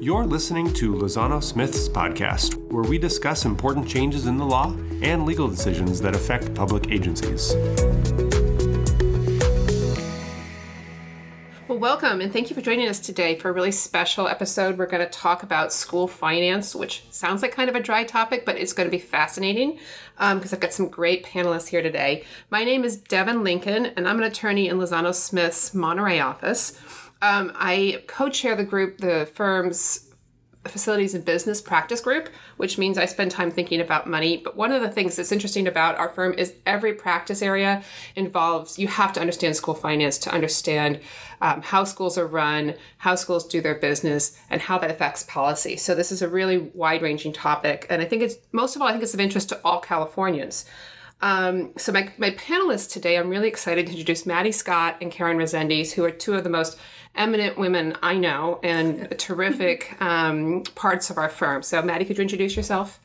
You're listening to Lozano Smith's podcast, where we discuss important changes in the law and legal decisions that affect public agencies. Welcome and thank you for joining us today for a really special episode. We're going to talk about school finance, which sounds like kind of a dry topic, but it's going to be fascinating because um, I've got some great panelists here today. My name is Devin Lincoln, and I'm an attorney in Lozano Smith's Monterey office. Um, I co-chair the group, the firm's facilities and business practice group, which means I spend time thinking about money. But one of the things that's interesting about our firm is every practice area involves you have to understand school finance to understand um, how schools are run, how schools do their business, and how that affects policy. So this is a really wide ranging topic. And I think it's most of all, I think it's of interest to all Californians. Um, so my, my panelists today, I'm really excited to introduce Maddie Scott and Karen Rezendes, who are two of the most eminent women I know and terrific um, parts of our firm. So Maddie, could you introduce yourself?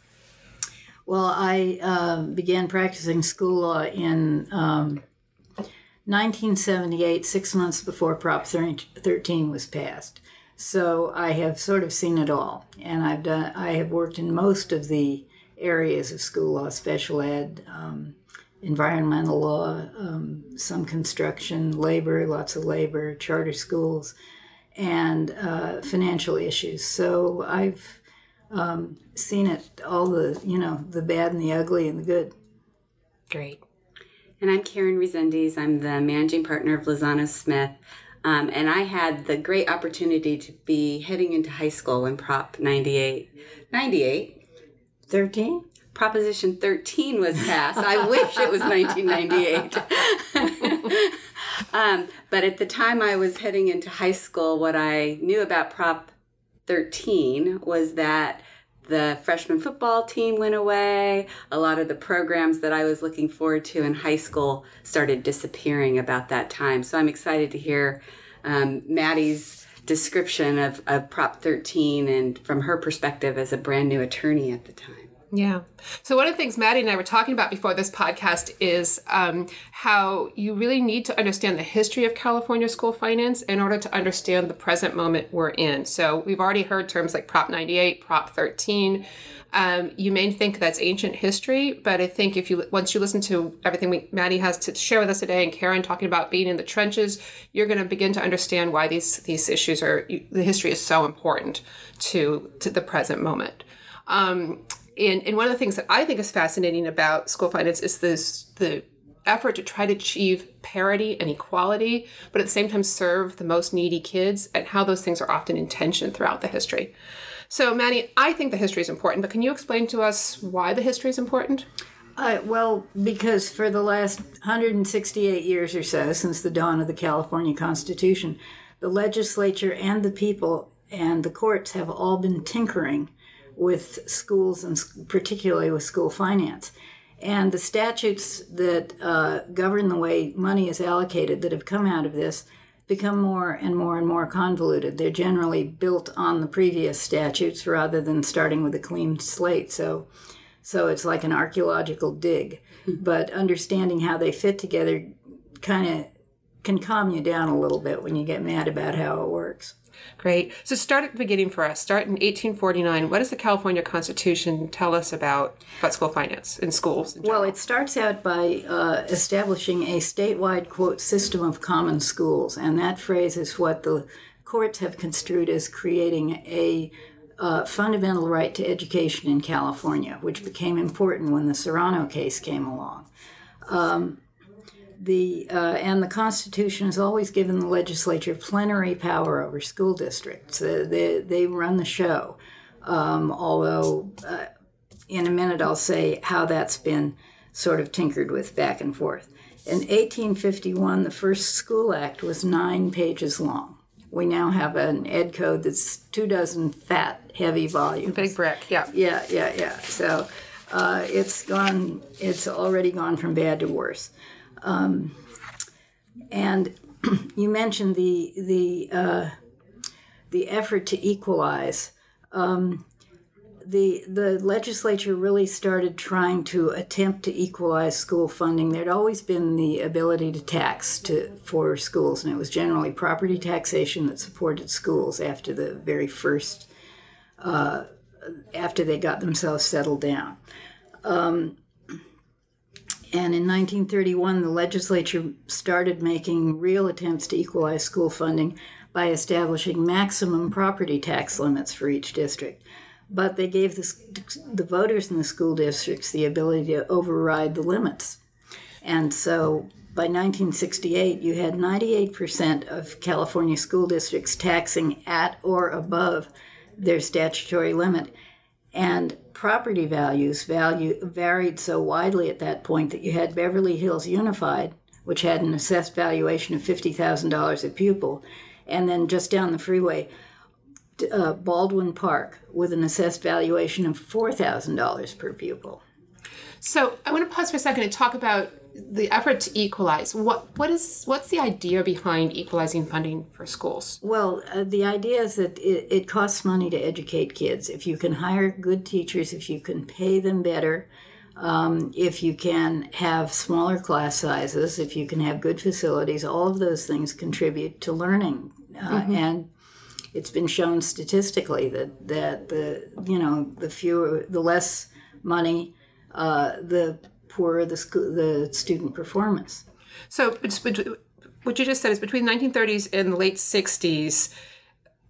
Well, I uh, began practicing school law in um, 1978, six months before Prop 13 was passed. So I have sort of seen it all, and I've done. I have worked in most of the areas of school law, special ed, um, environmental law, um, some construction, labor, lots of labor, charter schools, and uh, financial issues. So I've um, seen it all the you know the bad and the ugly and the good. Great. And I'm Karen Rezendes. I'm the managing partner of Lozano Smith. Um, and I had the great opportunity to be heading into high school when Prop 98, 98 13? Proposition 13 was passed. I wish it was 1998. um, but at the time I was heading into high school, what I knew about Prop 13 was that the freshman football team went away. A lot of the programs that I was looking forward to in high school started disappearing about that time. So I'm excited to hear um, Maddie's description of, of Prop 13 and from her perspective as a brand new attorney at the time. Yeah. So one of the things Maddie and I were talking about before this podcast is um, how you really need to understand the history of California school finance in order to understand the present moment we're in. So we've already heard terms like Prop 98, Prop 13. Um, you may think that's ancient history, but I think if you once you listen to everything we, Maddie has to share with us today, and Karen talking about being in the trenches, you're going to begin to understand why these these issues are the history is so important to to the present moment. Um, and, and one of the things that I think is fascinating about school finance is this the effort to try to achieve parity and equality, but at the same time serve the most needy kids, and how those things are often in tension throughout the history. So, Maddie, I think the history is important, but can you explain to us why the history is important? Uh, well, because for the last 168 years or so, since the dawn of the California Constitution, the legislature and the people and the courts have all been tinkering with schools and particularly with school finance. And the statutes that uh, govern the way money is allocated that have come out of this become more and more and more convoluted. They're generally built on the previous statutes rather than starting with a clean slate. So, so it's like an archaeological dig. but understanding how they fit together kind of can calm you down a little bit when you get mad about how it works. Great. So start at the beginning for us. Start in 1849. What does the California Constitution tell us about, about school finance in schools? In well, it starts out by uh, establishing a statewide, quote, system of common schools. And that phrase is what the courts have construed as creating a uh, fundamental right to education in California, which became important when the Serrano case came along. Um, the uh, and the Constitution has always given the legislature plenary power over school districts. Uh, they they run the show. Um, although, uh, in a minute, I'll say how that's been sort of tinkered with back and forth. In 1851, the first school act was nine pages long. We now have an ed code that's two dozen fat, heavy volumes. Big brick, yeah. Yeah, yeah, yeah. So uh, it's gone. It's already gone from bad to worse. Um, and you mentioned the the uh, the effort to equalize. Um, the the legislature really started trying to attempt to equalize school funding. There'd always been the ability to tax to for schools, and it was generally property taxation that supported schools after the very first uh, after they got themselves settled down. Um, and in 1931, the legislature started making real attempts to equalize school funding by establishing maximum property tax limits for each district. But they gave the, the voters in the school districts the ability to override the limits. And so by 1968, you had 98% of California school districts taxing at or above their statutory limit. And property values value varied so widely at that point that you had Beverly Hills Unified, which had an assessed valuation of $50,000 a pupil, and then just down the freeway, uh, Baldwin Park with an assessed valuation of $4,000 per pupil. So I want to pause for a second and talk about the effort to equalize. What what is what's the idea behind equalizing funding for schools? Well, uh, the idea is that it, it costs money to educate kids. If you can hire good teachers, if you can pay them better, um, if you can have smaller class sizes, if you can have good facilities, all of those things contribute to learning. Uh, mm-hmm. And it's been shown statistically that that the you know the fewer the less money, uh, the poorer the school, the student performance. So what you just said is between the 1930s and the late 60s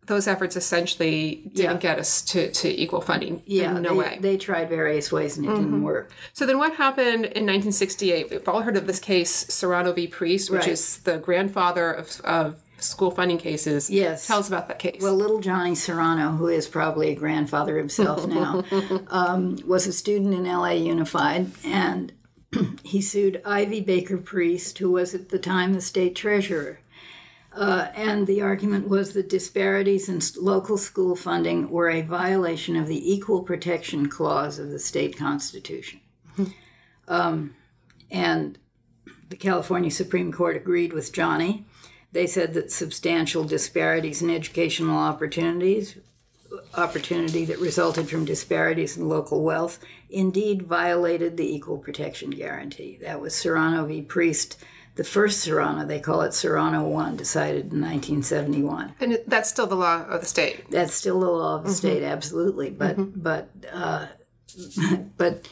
those efforts essentially didn't yeah. get us to, to equal funding. Yeah, no they, way. They tried various ways and it mm-hmm. didn't work. So then what happened in 1968? We've all heard of this case, Serrano v. Priest, which right. is the grandfather of, of school funding cases. Yes. Tell us about that case. Well, little Johnny Serrano, who is probably a grandfather himself now, um, was a student in LA Unified and he sued Ivy Baker Priest, who was at the time the state treasurer. Uh, and the argument was that disparities in local school funding were a violation of the Equal Protection Clause of the state constitution. Um, and the California Supreme Court agreed with Johnny they said that substantial disparities in educational opportunities, opportunity that resulted from disparities in local wealth, indeed violated the equal protection guarantee. That was Serrano v. Priest, the first Serrano, they call it Serrano 1, decided in 1971. And that's still the law of the state. That's still the law of the mm-hmm. state, absolutely. But, mm-hmm. but, uh, but,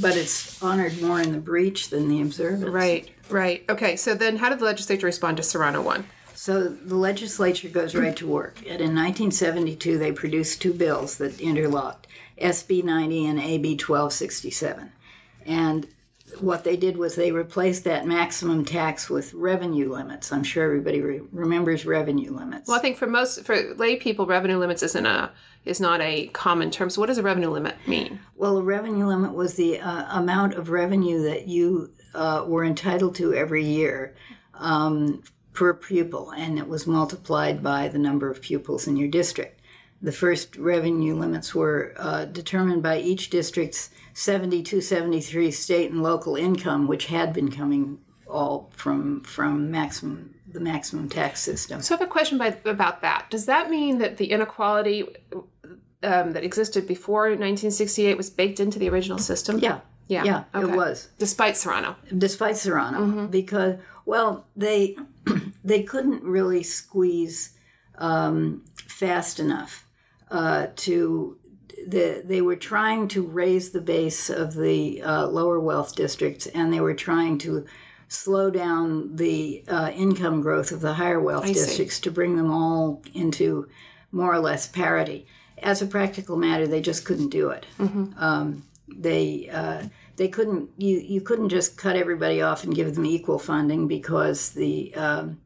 but it's honored more in the breach than the observance. Right. Right. Okay. So then, how did the legislature respond to Serrano one? So the legislature goes right to work. And in 1972, they produced two bills that interlocked SB 90 and AB 1267. And what they did was they replaced that maximum tax with revenue limits. I'm sure everybody re- remembers revenue limits. Well, I think for most for lay people, revenue limits isn't a is not a common term. So, what does a revenue limit mean? Well, a revenue limit was the uh, amount of revenue that you uh, were entitled to every year um, per pupil, and it was multiplied by the number of pupils in your district. The first revenue limits were uh, determined by each district's 72, 73 state and local income, which had been coming all from from maximum the maximum tax system. So I have a question by, about that. Does that mean that the inequality um, that existed before 1968 was baked into the original system? Yeah. Yeah, yeah, okay. it was. Despite Serrano. Despite Serrano, mm-hmm. because well, they they couldn't really squeeze um, fast enough uh, to. The, they were trying to raise the base of the uh, lower wealth districts, and they were trying to slow down the uh, income growth of the higher wealth I districts see. to bring them all into more or less parity. As a practical matter, they just couldn't do it. Mm-hmm. Um, they uh, they couldn't you you couldn't just cut everybody off and give them equal funding because the um,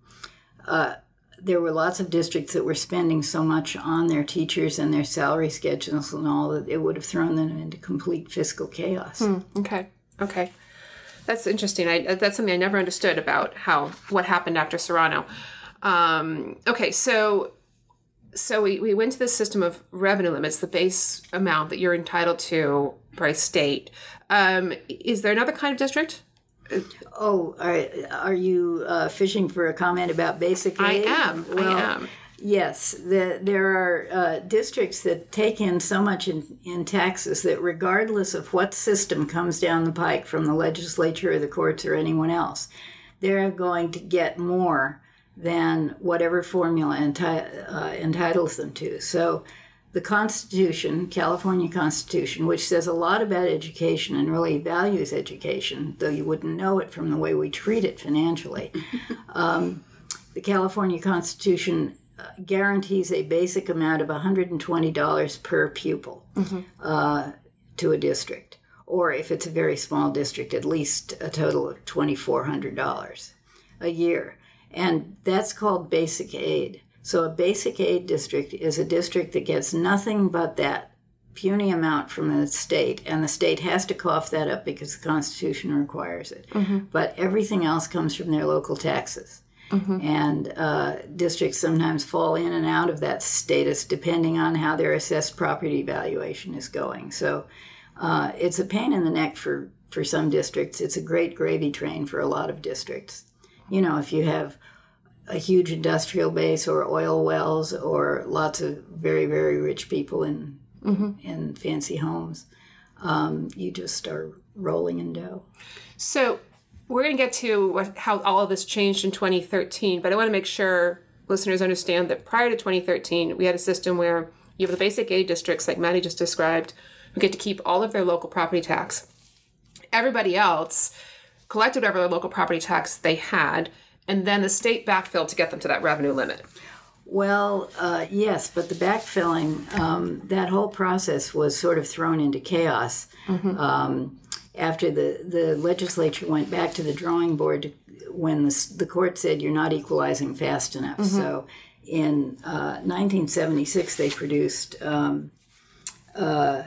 uh, there were lots of districts that were spending so much on their teachers and their salary schedules and all that it would have thrown them into complete fiscal chaos. Hmm, okay, okay. That's interesting. I, that's something I never understood about how what happened after Serrano. Um, okay, so so we, we went to the system of revenue limits, the base amount that you're entitled to by state. Um, is there another kind of district? Oh, are, are you uh, fishing for a comment about basic aid? I am. Well, I am. Yes, the, there are uh, districts that take in so much in, in taxes that, regardless of what system comes down the pike from the legislature or the courts or anyone else, they're going to get more than whatever formula enti- uh, entitles them to. So, the Constitution, California Constitution, which says a lot about education and really values education, though you wouldn't know it from the way we treat it financially. um, the California Constitution uh, guarantees a basic amount of $120 per pupil mm-hmm. uh, to a district, or if it's a very small district, at least a total of $2,400 a year. And that's called basic aid. So a basic aid district is a district that gets nothing but that puny amount from the state, and the state has to cough that up because the Constitution requires it. Mm-hmm. But everything else comes from their local taxes. Mm-hmm. And uh, districts sometimes fall in and out of that status depending on how their assessed property valuation is going. So uh, it's a pain in the neck for, for some districts. It's a great gravy train for a lot of districts. You know, if you have a huge industrial base or oil wells or lots of very, very rich people in, mm-hmm. in fancy homes, um, you just are rolling in dough. So we're going to get to what, how all of this changed in 2013, but I want to make sure listeners understand that prior to 2013, we had a system where you have the basic aid districts, like Maddie just described, who get to keep all of their local property tax. Everybody else collected whatever local property tax they had, and then the state backfilled to get them to that revenue limit. Well, uh, yes, but the backfilling, um, that whole process was sort of thrown into chaos. Mm-hmm. Um, after the, the legislature went back to the drawing board when the, the court said you're not equalizing fast enough. Mm-hmm. So in uh, 1976, they produced um, uh,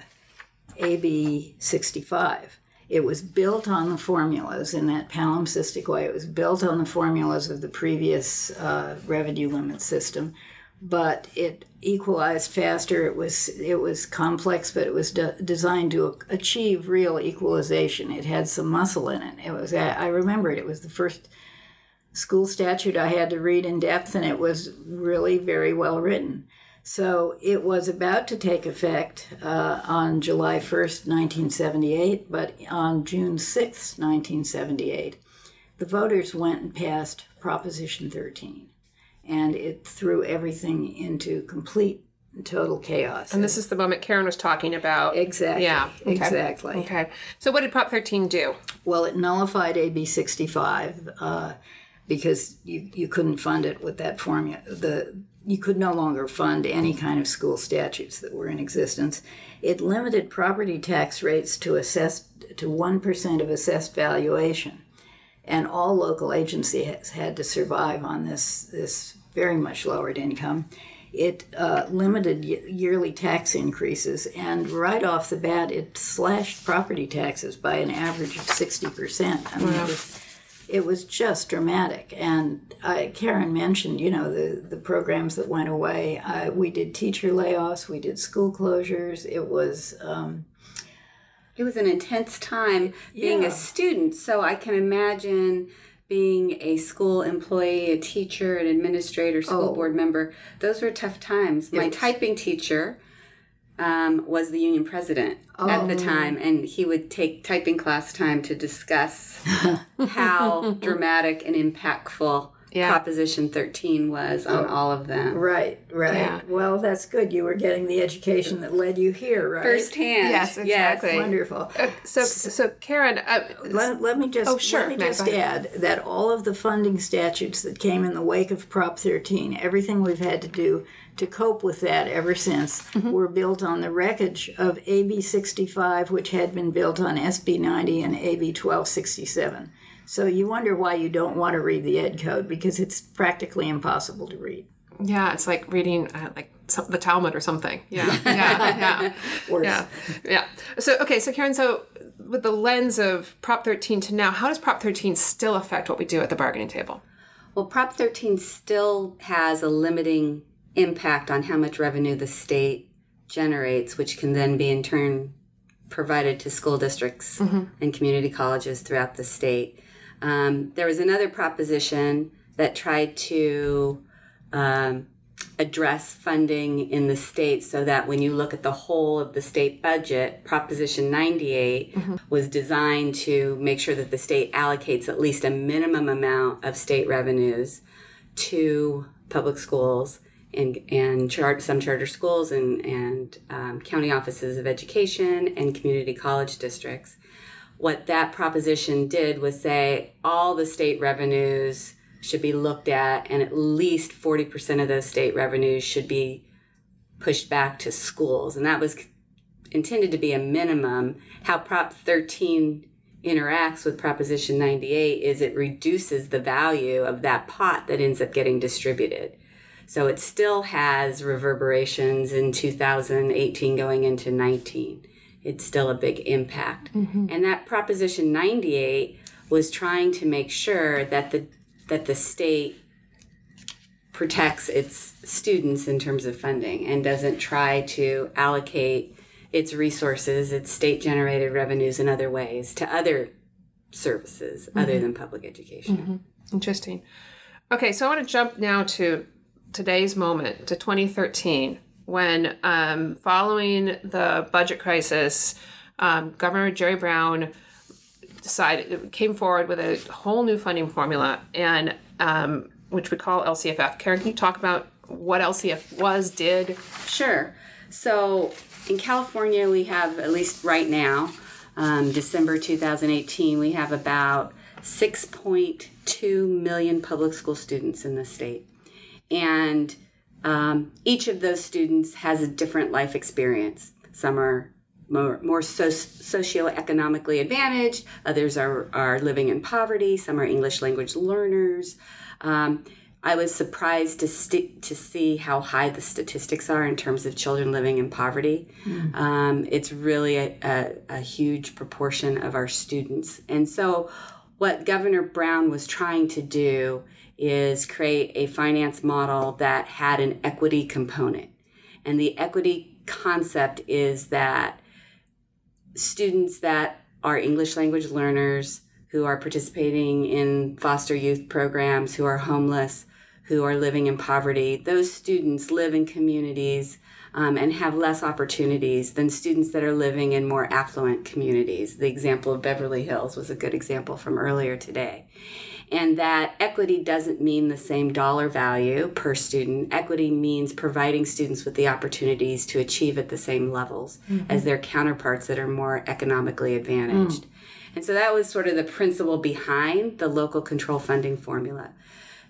AB 65. It was built on the formulas in that palimpsestic way. It was built on the formulas of the previous uh, revenue limit system but it equalized faster. It was it was complex, but it was de- designed to achieve real equalization. It had some muscle in it. It was I remember it. It was the first school statute I had to read in depth, and it was really very well written. So it was about to take effect uh, on July 1st, 1978, but on June 6th, 1978, the voters went and passed Proposition 13 and it threw everything into complete total chaos. And this is the moment Karen was talking about. Exactly. Yeah. Okay. Exactly. Okay. So what did Prop 13 do? Well, it nullified AB 65 uh, because you, you couldn't fund it with that formula. The you could no longer fund any kind of school statutes that were in existence. It limited property tax rates to assessed to one percent of assessed valuation, and all local agencies had to survive on this this very much lowered income. It uh, limited yearly tax increases, and right off the bat, it slashed property taxes by an average of 60%. I mean, wow. it, was, it was just dramatic. And uh, Karen mentioned, you know, the, the programs that went away. Uh, we did teacher layoffs, we did school closures. It was. Um, it was an intense time being yeah. a student, so I can imagine being a school employee, a teacher, an administrator, school oh. board member, those were tough times. My typing teacher um, was the union president oh. at the oh. time, and he would take typing class time to discuss how dramatic and impactful yeah. Proposition 13 was on oh, all of them. Right, right. Yeah. Well, that's good. You were getting the education that led you here, right? Firsthand. Yes, exactly. Yes. Wonderful. Uh, so, so Karen, uh, let, let me just oh, sure. let me just add that all of the funding statutes that came in the wake of Prop 13, everything we've had to do to cope with that ever since mm-hmm. were built on the wreckage of AB 65, which had been built on SB 90 and AB 1267. So you wonder why you don't want to read the Ed Code because it's practically impossible to read. Yeah, it's like reading uh, like some, the Talmud or something. Yeah, yeah, yeah, yeah, yeah. So okay, so Karen, so with the lens of Prop 13 to now, how does Prop 13 still affect what we do at the bargaining table? Well, Prop 13 still has a limiting impact on how much revenue the state generates, which can then be in turn provided to school districts mm-hmm. and community colleges throughout the state. Um, there was another proposition that tried to um, address funding in the state so that when you look at the whole of the state budget, Proposition 98 mm-hmm. was designed to make sure that the state allocates at least a minimum amount of state revenues to public schools and, and char- some charter schools and, and um, county offices of education and community college districts. What that proposition did was say all the state revenues should be looked at, and at least 40% of those state revenues should be pushed back to schools. And that was intended to be a minimum. How Prop 13 interacts with Proposition 98 is it reduces the value of that pot that ends up getting distributed. So it still has reverberations in 2018 going into 19. It's still a big impact. Mm-hmm. And that Proposition 98 was trying to make sure that the that the state protects its students in terms of funding and doesn't try to allocate its resources, its state generated revenues in other ways to other services mm-hmm. other than public education. Mm-hmm. Interesting. Okay, so I want to jump now to today's moment, to 2013, when um, following the budget crisis, um, Governor Jerry Brown decided came forward with a whole new funding formula and um, which we call LCFF. Karen, can you talk about what LCFF was, did? Sure. So in California, we have at least right now, um, December 2018, we have about 6.2 million public school students in the state, and um, each of those students has a different life experience. Some are more, more so, socioeconomically advantaged. Others are, are living in poverty. Some are English language learners. Um, I was surprised to st- to see how high the statistics are in terms of children living in poverty. Mm. Um, it's really a, a, a huge proportion of our students. And so, what Governor Brown was trying to do is create a finance model that had an equity component. And the equity concept is that students that are English language learners who are participating in foster youth programs, who are homeless, who are living in poverty, those students live in communities um, and have less opportunities than students that are living in more affluent communities. The example of Beverly Hills was a good example from earlier today and that equity doesn't mean the same dollar value per student. Equity means providing students with the opportunities to achieve at the same levels mm-hmm. as their counterparts that are more economically advantaged. Mm. And so that was sort of the principle behind the local control funding formula.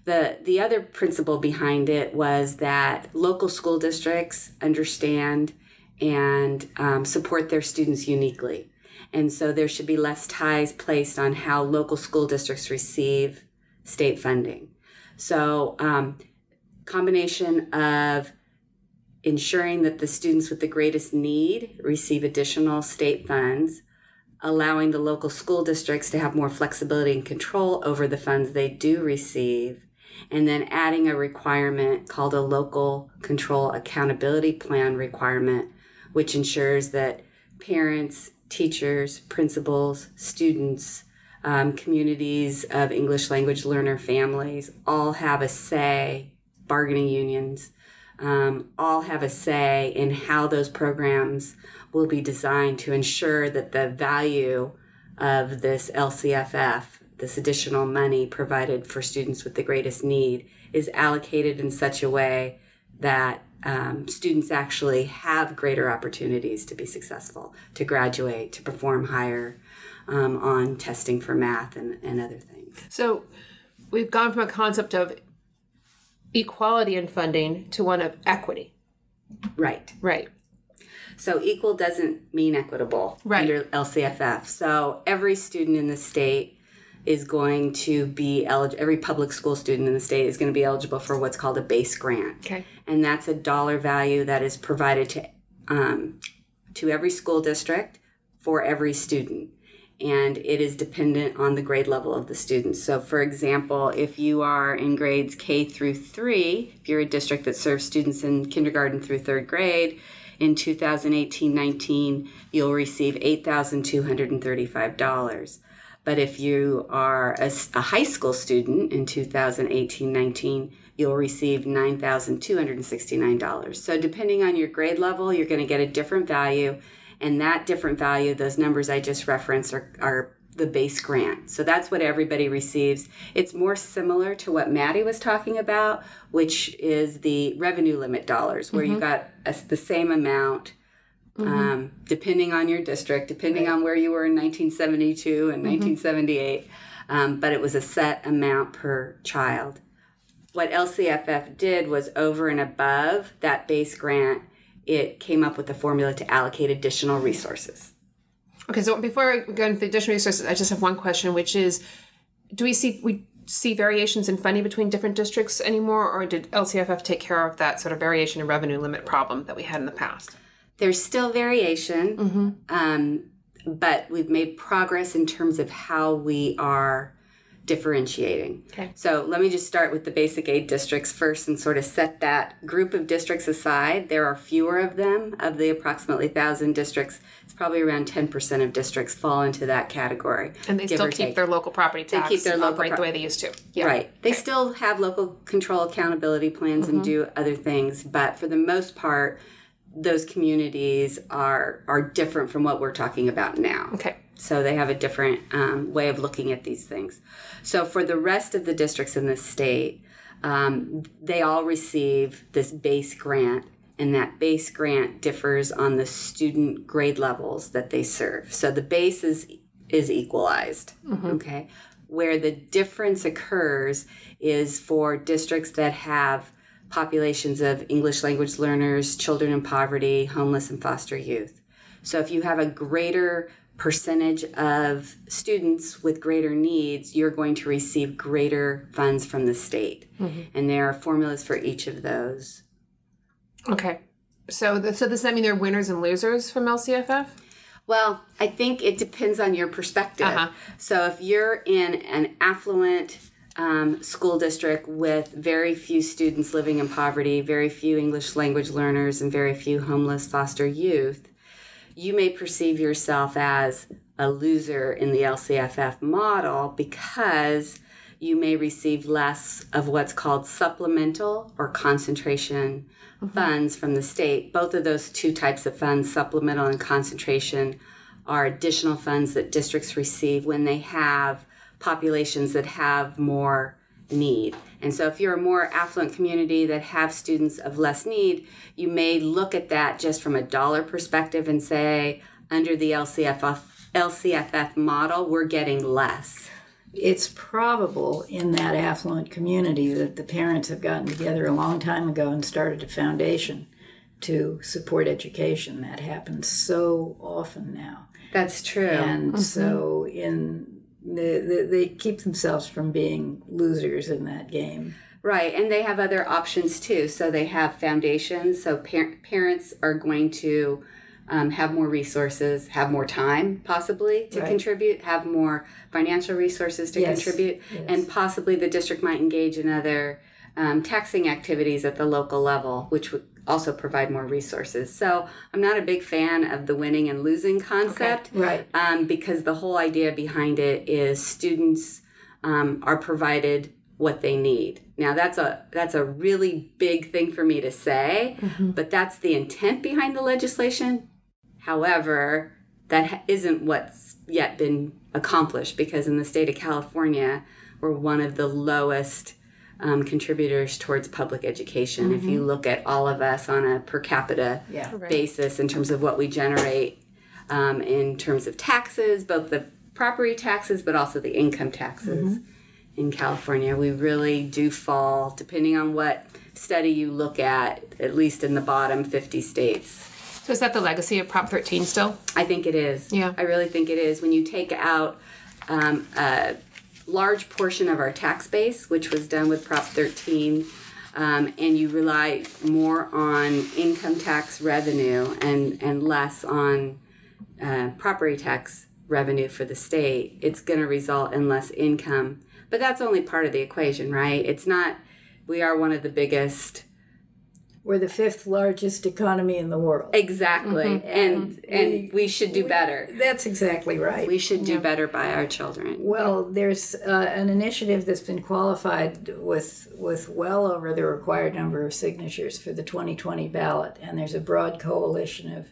The, the other principle behind it was that local school districts understand and um, support their students uniquely. And so there should be less ties placed on how local school districts receive state funding. So, um, combination of ensuring that the students with the greatest need receive additional state funds, allowing the local school districts to have more flexibility and control over the funds they do receive, and then adding a requirement called a local control accountability plan requirement, which ensures that parents teachers, principals, students, um, communities of English language learner families all have a say, bargaining unions um, all have a say in how those programs will be designed to ensure that the value of this LCFF, this additional money provided for students with the greatest need, is allocated in such a way that um, students actually have greater opportunities to be successful, to graduate, to perform higher um, on testing for math and, and other things. So we've gone from a concept of equality in funding to one of equity. Right. Right. So equal doesn't mean equitable right. under LCFF. So every student in the state is going to be eligible, every public school student in the state is going to be eligible for what's called a base grant. Okay. And that's a dollar value that is provided to, um, to every school district for every student. And it is dependent on the grade level of the students. So, for example, if you are in grades K through three, if you're a district that serves students in kindergarten through third grade, in 2018 19, you'll receive $8,235. But if you are a, a high school student in 2018 19, you'll receive $9,269. So, depending on your grade level, you're going to get a different value. And that different value, those numbers I just referenced, are, are the base grant. So that's what everybody receives. It's more similar to what Maddie was talking about, which is the revenue limit dollars, where you mm-hmm. got a, the same amount. Um, depending on your district, depending on where you were in 1972 and 1978, um, but it was a set amount per child. What LCFF did was over and above that base grant, it came up with a formula to allocate additional resources. Okay, so before I go into the additional resources, I just have one question, which is, do we see we see variations in funding between different districts anymore, or did LCFF take care of that sort of variation in revenue limit problem that we had in the past? There's still variation, mm-hmm. um, but we've made progress in terms of how we are differentiating. Okay. So let me just start with the basic aid districts first and sort of set that group of districts aside. There are fewer of them. Of the approximately 1,000 districts, it's probably around 10% of districts fall into that category. And they still keep take. their local property tax they keep their and local operate pro- the way they used to. Yeah. Right. They still have local control accountability plans and mm-hmm. do other things, but for the most part, those communities are are different from what we're talking about now. Okay. So they have a different um, way of looking at these things. So for the rest of the districts in the state, um, they all receive this base grant, and that base grant differs on the student grade levels that they serve. So the base is is equalized. Okay. Where the difference occurs is for districts that have populations of English language learners, children in poverty, homeless, and foster youth. So if you have a greater percentage of students with greater needs, you're going to receive greater funds from the state. And there are formulas for each of those. Okay. So, the, so does that mean there are winners and losers from LCFF? Well, I think it depends on your perspective. Uh-huh. So if you're in an affluent um, school district with very few students living in poverty, very few English language learners, and very few homeless foster youth, you may perceive yourself as a loser in the LCFF model because you may receive less of what's called supplemental or concentration funds from the state. Both of those two types of funds, supplemental and concentration, are additional funds that districts receive when they have populations that have more need. And so if you're a more affluent community that have students of less need, you may look at that just from a dollar perspective and say, under the LCFF, LCFF model, we're getting less. It's probable in that affluent community that the parents have gotten together a long time ago and started a foundation to support education. That happens so often now. That's true. And mm-hmm. so in the, the, they keep themselves from being losers in that game. Right, and they have other options too. So they have foundations. So par- parents are going to um, have more resources, have more time possibly to Right. contribute, have more financial resources to Yes, contribute, yes. and possibly the district might engage in other um, taxing activities at the local level, which would also provide more resources. So I'm not a big fan of the winning and losing concept Right. um, because the whole idea behind it is students um, are provided what they need. Now that's a that's a really big thing for me to say, but that's the intent behind the legislation. However, that ha- isn't what's yet been accomplished because in the state of California, we're one of the lowest um, contributors towards public education. If you look at all of us on a per capita Yeah. basis in terms of what we generate um, in terms of taxes, both the property taxes, but also the income taxes in California. We really do fall, depending on what study you look at, at least in the bottom 50 states. So is that the legacy of Prop 13 still? I think it is. Yeah. I really think it is. When you take out um, a large portion of our tax base, which was done with Prop 13, um, and you rely more on income tax revenue and, and less on uh, property tax revenue for the state, it's going to result in less income. But that's only part of the equation, right? It's not, we are one of the biggest we're the fifth largest economy in the world. Exactly. Mm-hmm. And and we should do better. That's exactly right. We should do better by our children. Well, there's uh, an initiative that's been qualified with with well over the required number of signatures for the 2020 ballot, and there's a broad coalition of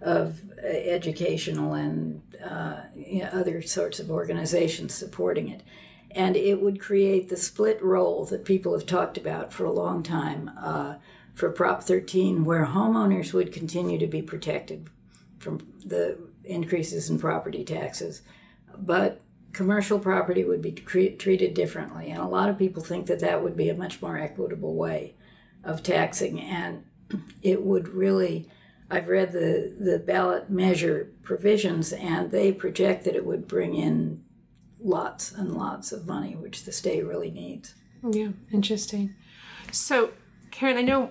of educational and uh, you know, other sorts of organizations supporting it. And it would create the split roll that people have talked about for a long time uh, for Prop 13, where homeowners would continue to be protected from the increases in property taxes, but commercial property would be cre- treated differently. And a lot of people think that that would be a much more equitable way of taxing, and it would really I've read the, the ballot measure provisions, and they project that it would bring in lots and lots of money, which the state really needs. Yeah, interesting. So, Karen, I know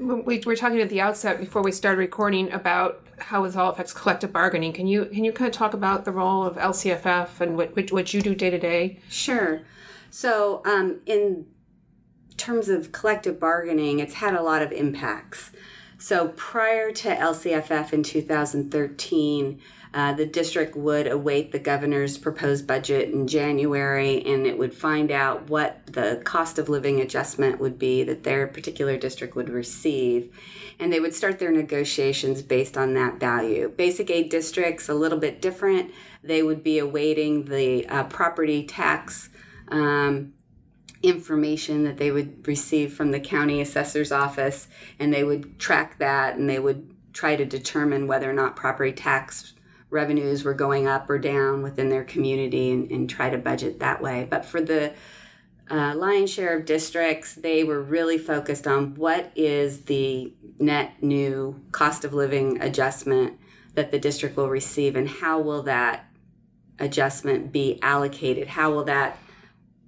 we were talking at the outset before we started recording about how this all affects collective bargaining. Can you can you kind of talk about the role of LCFF and what what, what you do day to day? Sure. So, um, in terms of collective bargaining, it's had a lot of impacts. So prior to LCFF in 2013, uh, the district would await the governor's proposed budget in January and it would find out what the cost of living adjustment would be that their particular district would receive. And they would start their negotiations based on that value. Basic aid districts, a little bit different. They would be awaiting the uh, property tax. Um, information that they would receive from the county assessor's office and they would track that and they would try to determine whether or not property tax revenues were going up or down within their community and, and try to budget that way. But for the uh, lion's share of districts they were really focused on what is the net new cost of living adjustment that the district will receive and how will that adjustment be allocated? How will that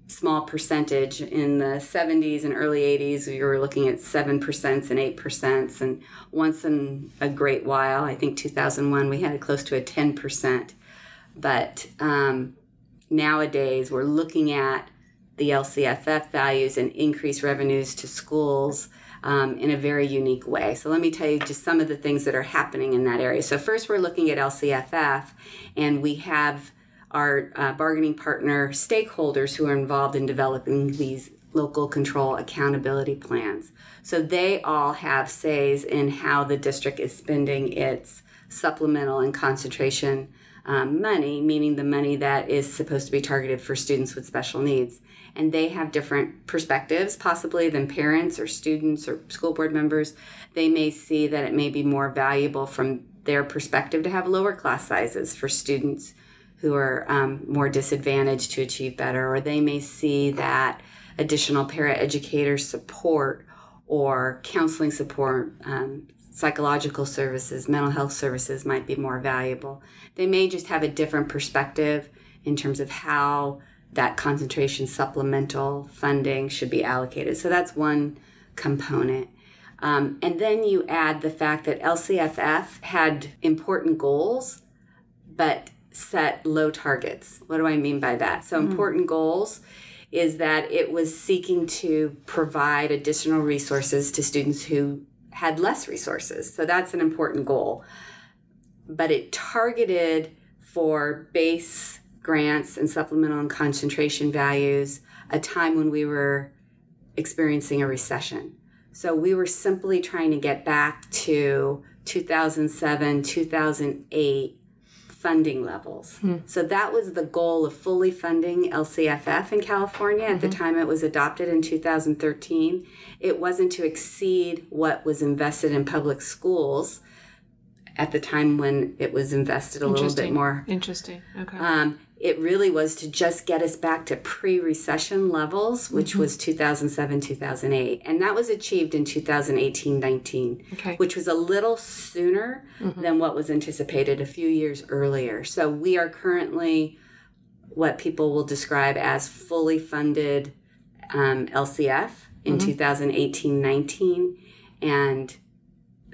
small percentage. In the 70s and early 80s, we were looking at 7% and 8%. And once in a great while, I think 2001, we had close to a 10%. But um, nowadays, we're looking at the LCFF values and increased revenues to schools. Um, in a very unique way. So, let me tell you just some of the things that are happening in that area. So, first, we're looking at LCFF, and we have our uh, bargaining partner stakeholders who are involved in developing these local control accountability plans. So they all have says in how the district is spending its supplemental and concentration um, money, meaning the money that is supposed to be targeted for students with special needs. And they have different perspectives, possibly than parents or students or school board members. They may see that it may be more valuable from their perspective to have lower class sizes for students who are um, more disadvantaged to achieve better, or they may see that additional paraeducator support or counseling support, um, psychological services, mental health services might be more valuable. They may just have a different perspective in terms of how that concentration supplemental funding should be allocated. So that's one component. Um, and then you add the fact that LCFF had important goals, but set low targets. What do I mean by that? So, mm. important goals is that it was seeking to provide additional resources to students who had less resources. So, that's an important goal. But it targeted for base grants and supplemental and concentration values a time when we were experiencing a recession. So, we were simply trying to get back to 2007, 2008 funding levels. Hmm. So that was the goal of fully funding LCFF in California mm-hmm. at the mm-hmm. time it was adopted in 2013. It wasn't to exceed what was invested in public schools at the time when it was invested a little bit more. Interesting. Okay. Um, it really was to just get us back to pre-recession levels which mm-hmm. was 2007 2008 and that was achieved in 2018 19 okay. which was a little sooner mm-hmm. than what was anticipated a few years earlier so we are currently what people will describe as fully funded um, LCFF in mm-hmm. 2018 19 and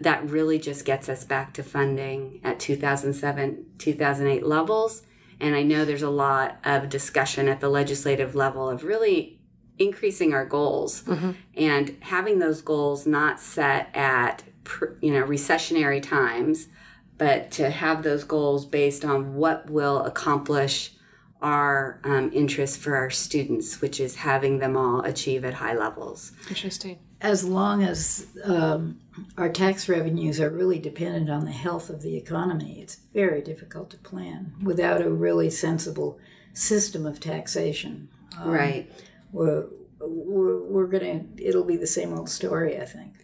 that really just gets us back to funding at 2007 2008 levels and I know there's a lot of discussion at the legislative level of really increasing our goals and having those goals not set at you know recessionary times but to have those goals based on what will accomplish our um, interests for our students which is having them all achieve at high levels Interesting. As long as um, our tax revenues are really dependent on the health of the economy, it's very difficult to plan without a really sensible system of taxation. right We're, we're, we're gonna, it'll be the same old story, I think.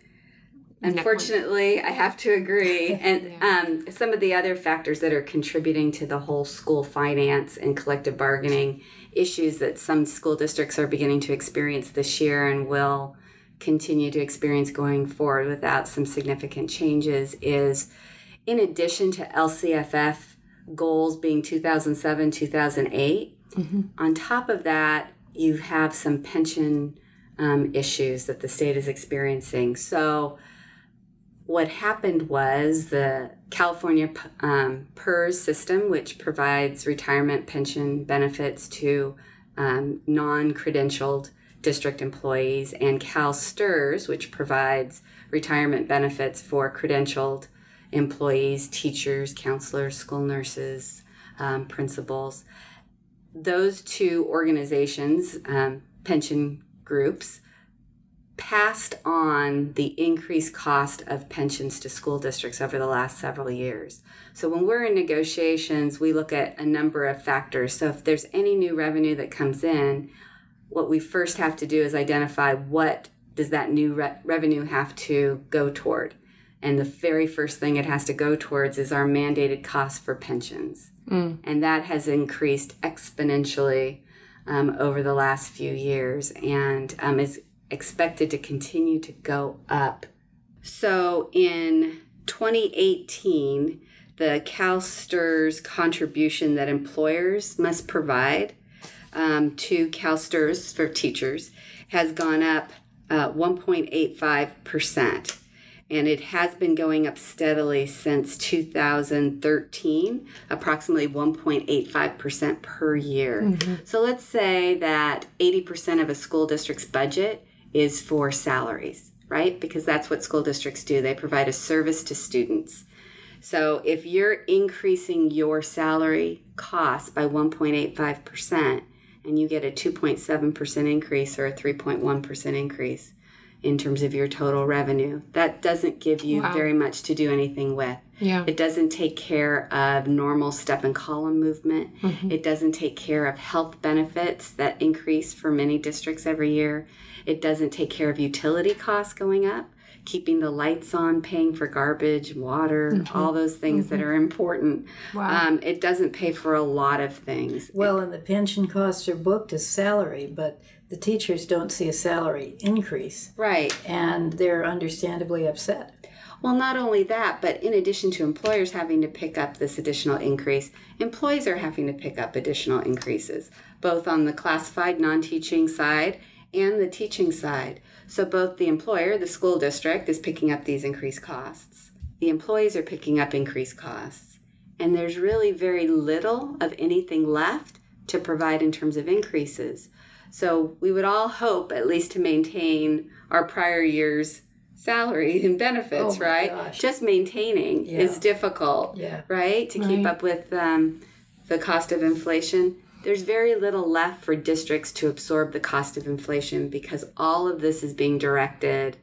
Unfortunately, I have to agree. And um, some of the other factors that are contributing to the whole school finance and collective bargaining issues that some school districts are beginning to experience this year and will continue to experience going forward without some significant changes is in addition to LCFF goals being 2007 2008, on top of that, you have some pension um, issues that the state is experiencing. So, what happened was the California um, PERS system, which provides retirement pension benefits to um, non credentialed district employees, and CalSTRS, which provides retirement benefits for credentialed employees, teachers, counselors, school nurses, um, principals. Those two organizations, um, pension groups, passed on the increased cost of pensions to school districts over the last several years. So when we're in negotiations, we look at a number of factors. So if there's any new revenue that comes in, what we first have to do is identify what does that new re- revenue have to go toward. And the very first thing it has to go towards is our mandated cost for pensions. And that has increased exponentially um, over the last few years and um, is expected to continue to go up. So in 2018, the CalSTRS contribution that employers must provide um, to CalSTRS for teachers has gone up uh, 1.85%. And it has been going up steadily since 2013, approximately 1.85% per year. So let's say that 80% of a school district's budget is for salaries, right? Because that's what school districts do. They provide a service to students. So if you're increasing your salary cost by 1.85% and you get a 2.7% increase or a 3.1% increase in terms of your total revenue, that doesn't give you Wow. very much to do anything with. Yeah. It doesn't take care of normal step and column movement. Mm-hmm. It doesn't take care of health benefits that increase for many districts every year. It doesn't take care of utility costs going up, keeping the lights on, paying for garbage, water, all those things that are important. Wow. Um, it doesn't pay for a lot of things. Well, and the pension costs are booked as salary, but the teachers don't see a salary increase, Right. and they're understandably upset. Well, not only that, but in addition to employers having to pick up this additional increase, employees are having to pick up additional increases, both on the classified non teaching side and the teaching side. So, both the employer, the school district, is picking up these increased costs, the employees are picking up increased costs, and there's really very little of anything left to provide in terms of increases. So, we would all hope at least to maintain our prior year's salary and benefits, Oh right? gosh. Just maintaining Yeah. is difficult, Yeah. right? To keep up with um, the cost of inflation. There's very little left for districts to absorb the cost of inflation because all of this is being directed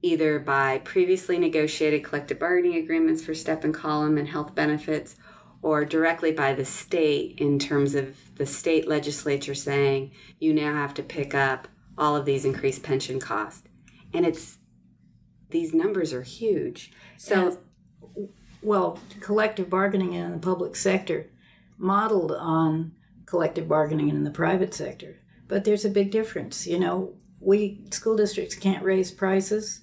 either by previously negotiated collective bargaining agreements for step and column and health benefits or directly by the state in terms of the state legislature saying you now have to pick up all of these increased pension costs. And it's these numbers are huge. So Well, collective bargaining in the public sector modeled on collective bargaining in the private sector. But there's a big difference. You know, we school districts can't raise prices.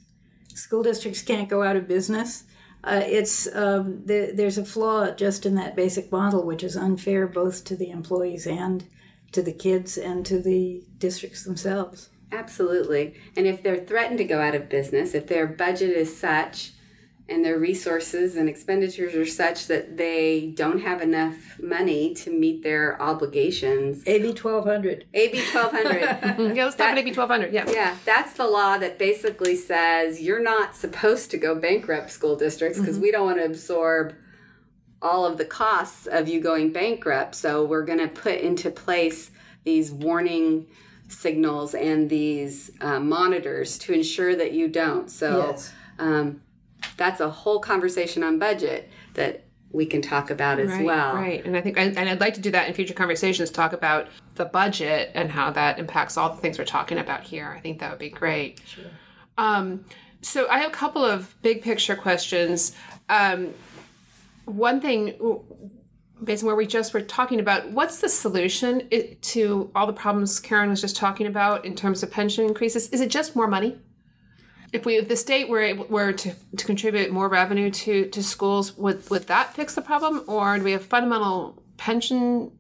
School districts can't go out of business. Uh, it's um, the, there's a flaw just in that basic model, which is unfair both to the employees and to the kids and to the districts themselves. Absolutely. And if they're threatened to go out of business, if their budget is such and their resources and expenditures are such that they don't have enough money to meet their obligations. AB 1200. AB 1200. yeah, let's talk about AB 1200. Yeah. Yeah, that's the law that basically says you're not supposed to go bankrupt school districts because we don't want to absorb all of the costs of you going bankrupt. So we're going to put into place these warning signals and these uh, monitors to ensure that you don't. So Yes. um, that's a whole conversation on budget that we can talk about as Right, well. right. And I think, and I'd like to do that in future conversations, talk about the budget and how that impacts all the things we're talking about here. I think that would be great. Sure. Um, so I have a couple of big picture questions. Um, one thing, based on where we just were talking about, what's the solution to all the problems Karen was just talking about in terms of pension increases? Is it just more money? If we, if the state were able, were to, to contribute more revenue to, to schools, would would that fix the problem, or do we have fundamental pension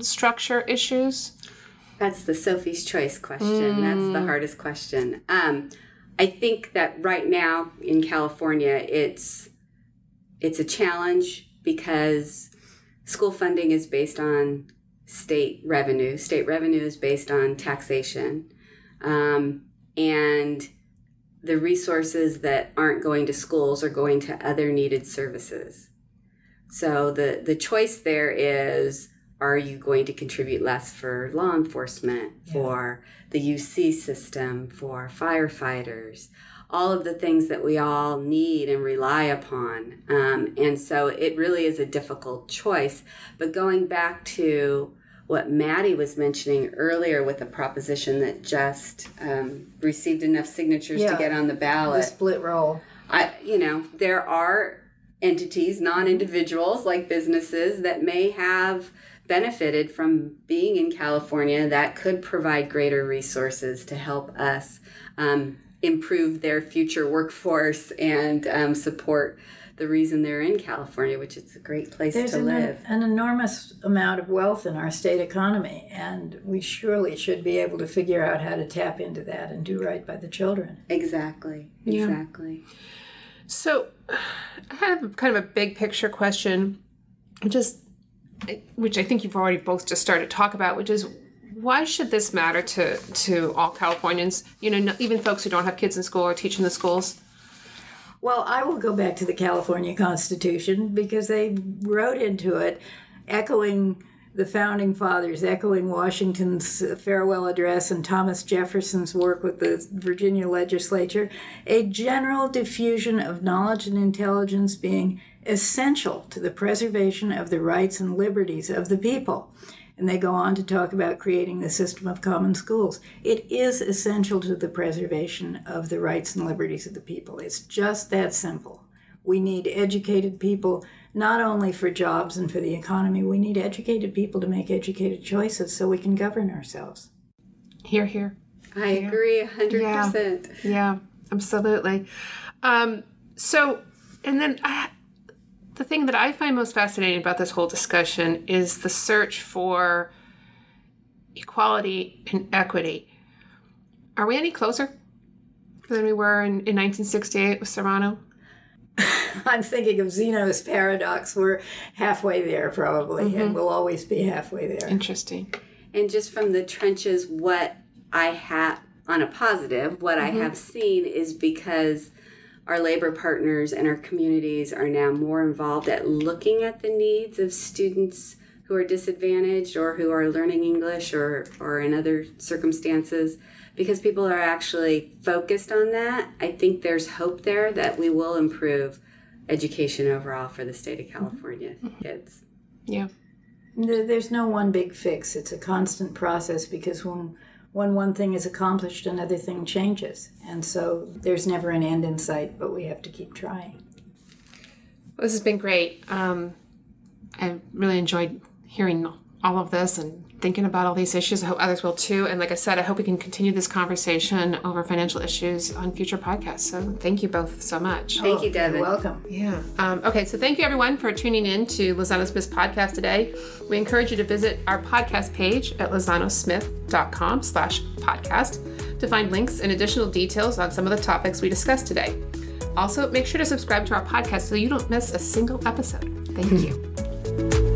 structure issues? That's the Sophie's choice question. That's the hardest question. Um, I think that right now in California, it's it's a challenge because school funding is based on state revenue. State revenue is based on taxation, um, and the resources that aren't going to schools are going to other needed services. So the the choice there is are you going to contribute less for law enforcement, for the UC system, for firefighters, all of the things that we all need and rely upon. Um, and so it really is a difficult choice. But going back to what Maddie was mentioning earlier with a proposition that just um, received enough signatures to get on the ballot. The split roll. I, you know, there are entities, non individuals like businesses that may have benefited from being in California that could provide greater resources to help us um, improve their future workforce and um, support the reason they're in California, which is a great place There's to an, live. an enormous amount of wealth in our state economy, and we surely should be able to figure out how to tap into that and do right by the children. Exactly. Yeah. Exactly. So, I have kind of a big picture question, which is, which I think you've already both just started to talk about, which is why should this matter to to all Californians? You know, even folks who don't have kids in school or teach in the schools. Well, I will go back to the California Constitution because they wrote into it, echoing the founding fathers, echoing Washington's farewell address and Thomas Jefferson's work with the Virginia legislature, a general diffusion of knowledge and intelligence being essential to the preservation of the rights and liberties of the people. And they go on to talk about creating the system of common schools. It is essential to the preservation of the rights and liberties of the people. It's just that simple. We need educated people, not only for jobs and for the economy, we need educated people to make educated choices so we can govern ourselves. Hear, hear. I agree a 100%. Yeah, absolutely. Um, so, and then I, the thing that I find most fascinating about this whole discussion is the search for equality and equity. Are we any closer than we were in, in 1968 with Serrano? I'm thinking of Zeno's paradox. We're halfway there, probably, and mm-hmm. we'll always be halfway there. Interesting. and just from the trenches what i have on a positive what i mm-hmm. have seen is because our labor partners and our communities are now more involved at looking at the needs of students who are disadvantaged or who are learning english or, or in other circumstances because people are actually focused on that i think there's hope there that we will improve education overall for the state of mm-hmm. california mm-hmm. kids Yeah. There's no one big fix. It's a constant process because when when one thing is accomplished, another thing changes, and so there's never an end in sight. But we have to keep trying. Well, this has been great. Um, I really enjoyed hearing all of this and thinking about all these issues. I hope others will too. And like I said, I hope we can continue this conversation over financial issues on future podcasts. So thank you both so much. thank you devin You're welcome. Yeah. Um, okay, so thank you everyone for tuning in to Lozano Smith's podcast today. We encourage you to visit our podcast page at lozanosmith.com slash podcast to find links and additional details on some of the topics we discussed today. Also, make sure to subscribe to our podcast so you don't miss a single episode. Thank you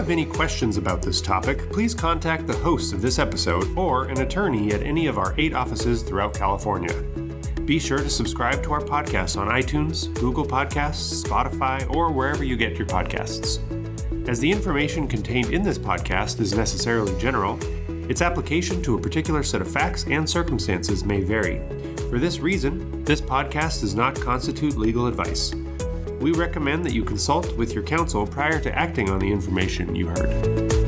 have any questions about this topic, please contact the hosts of this episode or an attorney at any of our eight offices throughout California. Be sure to subscribe to our podcast on iTunes, Google Podcasts, Spotify, or wherever you get your podcasts. As the information contained in this podcast is necessarily general, its application to a particular set of facts and circumstances may vary. For this reason, this podcast does not constitute legal advice. We recommend that you consult with your counsel prior to acting on the information you heard.